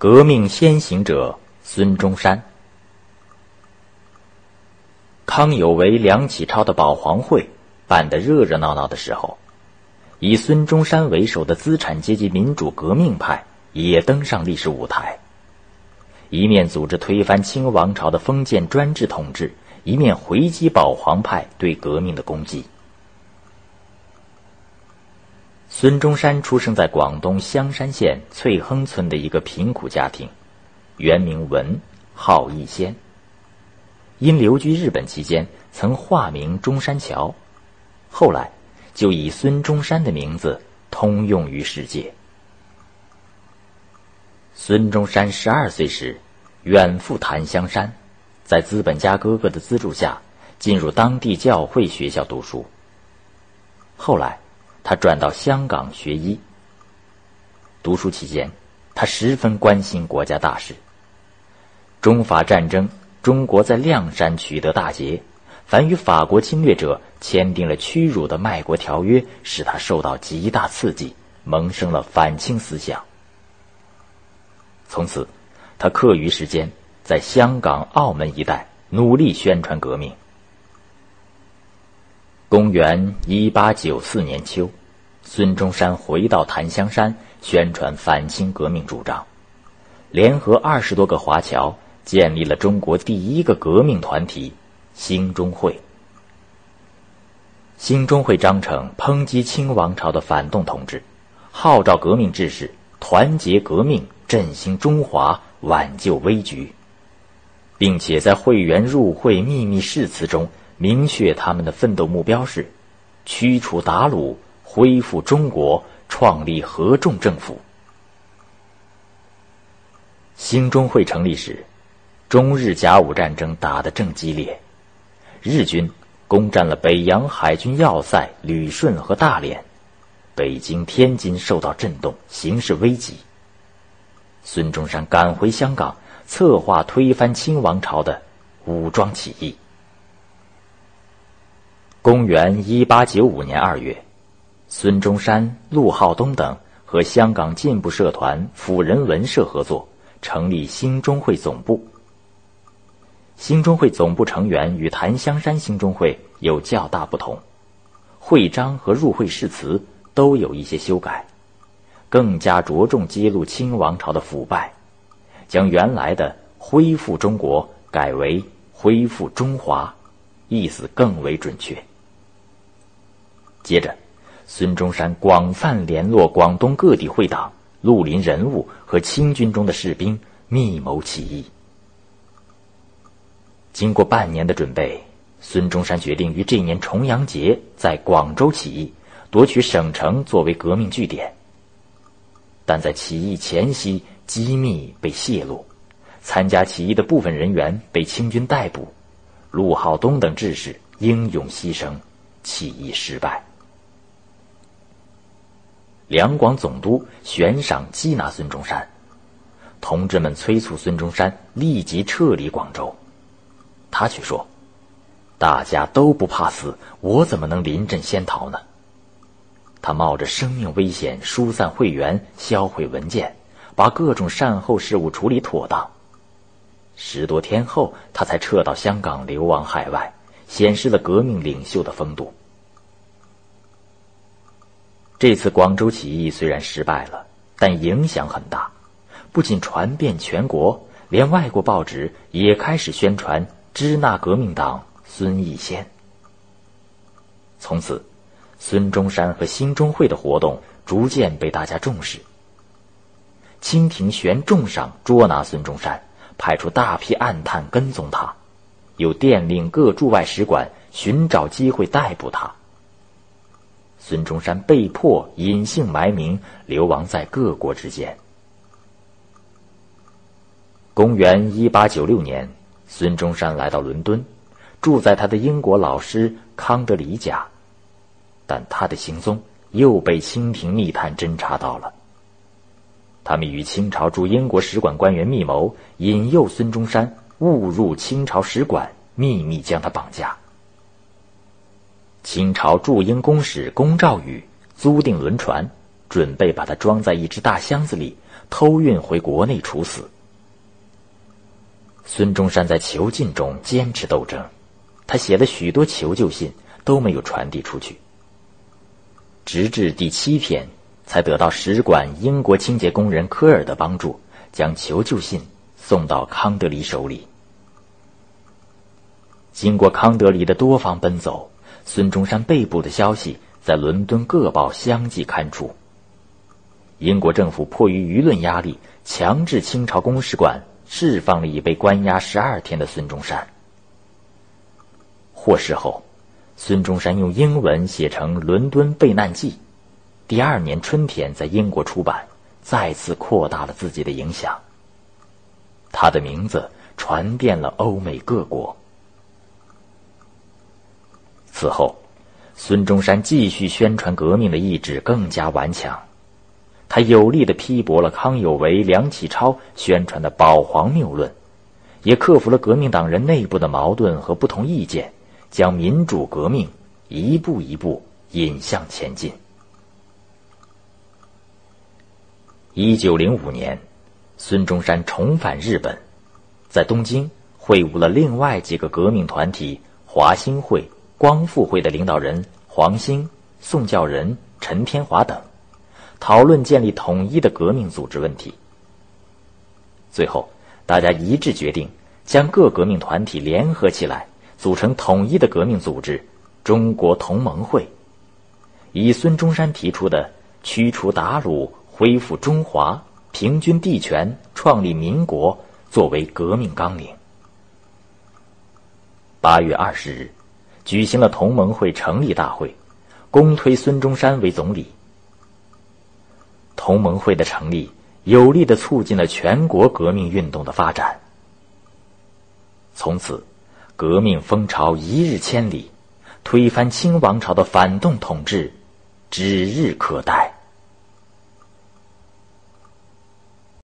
革命先行者孙中山。康有为、梁启超的保皇会办得热热闹闹的时候，以孙中山为首的资产阶级民主革命派也登上历史舞台，一面组织推翻清王朝的封建专制统治，一面回击保皇派对革命的攻击。孙中山出生在广东香山县翠亨村的一个贫苦家庭，原名文，号逸仙。因留居日本期间，曾化名中山桥，后来就以孙中山的名字通用于世界。孙中山十二岁时，远赴檀香山，在资本家哥哥的资助下，进入当地教会学校读书。后来。他转到香港学医。读书期间，他十分关心国家大事。中法战争，中国在谅山取得大捷，凡与法国侵略者签订了屈辱的卖国条约，使他受到极大刺激，萌生了反清思想。从此，他课余时间在香港、澳门一带努力宣传革命。公元一八九四年秋。孙中山回到檀香山，宣传反清革命主张，联合二十多个华侨，建立了中国第一个革命团体——兴中会。兴中会章程抨击清王朝的反动统治，号召革命志士团结革命，振兴中华，挽救危局，并且在会员入会秘密誓词中明确他们的奋斗目标是：驱除鞑虏。恢复中国，创立合众政府。兴中会成立时，中日甲午战争打得正激烈，日军攻占了北洋海军要塞旅顺和大连，北京、天津受到震动，形势危急。孙中山赶回香港，策划推翻清王朝的武装起义。公元一八九五年二月。孙中山、陆浩东等和香港进步社团辅仁文社合作，成立兴中会总部。兴中会总部成员与檀香山兴中会有较大不同，会章和入会誓词都有一些修改，更加着重揭露清王朝的腐败，将原来的“恢复中国”改为“恢复中华”，意思更为准确。接着。孙中山广泛联络广东各地会党、绿林人物和清军中的士兵，密谋起义。经过半年的准备，孙中山决定于这年重阳节在广州起义，夺取省城作为革命据点。但在起义前夕，机密被泄露，参加起义的部分人员被清军逮捕，陆浩东等志士英勇牺牲，起义失败。两广总督悬赏缉拿孙中山，同志们催促孙中山立即撤离广州，他却说：“大家都不怕死，我怎么能临阵先逃呢？”他冒着生命危险疏散会员、销毁文件，把各种善后事务处理妥当。十多天后，他才撤到香港，流亡海外，显示了革命领袖的风度。这次广州起义虽然失败了，但影响很大，不仅传遍全国，连外国报纸也开始宣传支那革命党孙逸仙。从此，孙中山和兴中会的活动逐渐被大家重视。清廷悬重赏捉拿孙中山，派出大批暗探跟踪他，又电令各驻外使馆寻找机会逮捕他。孙中山被迫隐姓埋名，流亡在各国之间。公元一八九六年，孙中山来到伦敦，住在他的英国老师康德里家，但他的行踪又被清廷密探侦查到了。他们与清朝驻英国使馆官员密谋，引诱孙中山误入清朝使馆，秘密将他绑架。清朝驻英公使龚兆宇租订轮船，准备把它装在一只大箱子里，偷运回国内处死。孙中山在囚禁中坚持斗争，他写了许多求救信都没有传递出去，直至第七篇才得到使馆英国清洁工人科尔的帮助，将求救信送到康德黎手里。经过康德黎的多方奔走，孙中山被捕的消息在伦敦各报相继刊出。英国政府迫于舆论压力，强制清朝公使馆。释放了已被关押十二天的孙中山。获释后，孙中山用英文写成《伦敦备难记》，第二年春天在英国出版，再次扩大了自己的影响。他的名字传遍了欧美各国。此后，孙中山继续宣传革命的意志更加顽强。他有力的批驳了康有为、梁启超宣传的保皇谬论，也克服了革命党人内部的矛盾和不同意见，将民主革命一步一步引向前进。一九零五年，孙中山重返日本，在东京会晤了另外几个革命团体华兴会、光复会的领导人黄兴、宋教仁、陈天华等。讨论建立统一的革命组织问题。最后，大家一致决定将各革命团体联合起来，组成统一的革命组织——中国同盟会，以孙中山提出的驱除鞑虏、恢复中华、平均地权、创立民国作为革命纲领。八月二十日，举行了同盟会成立大会，公推孙中山为总理。同盟会的成立，有力的促进了全国革命运动的发展。从此，革命风潮一日千里，推翻清王朝的反动统治，指日可待。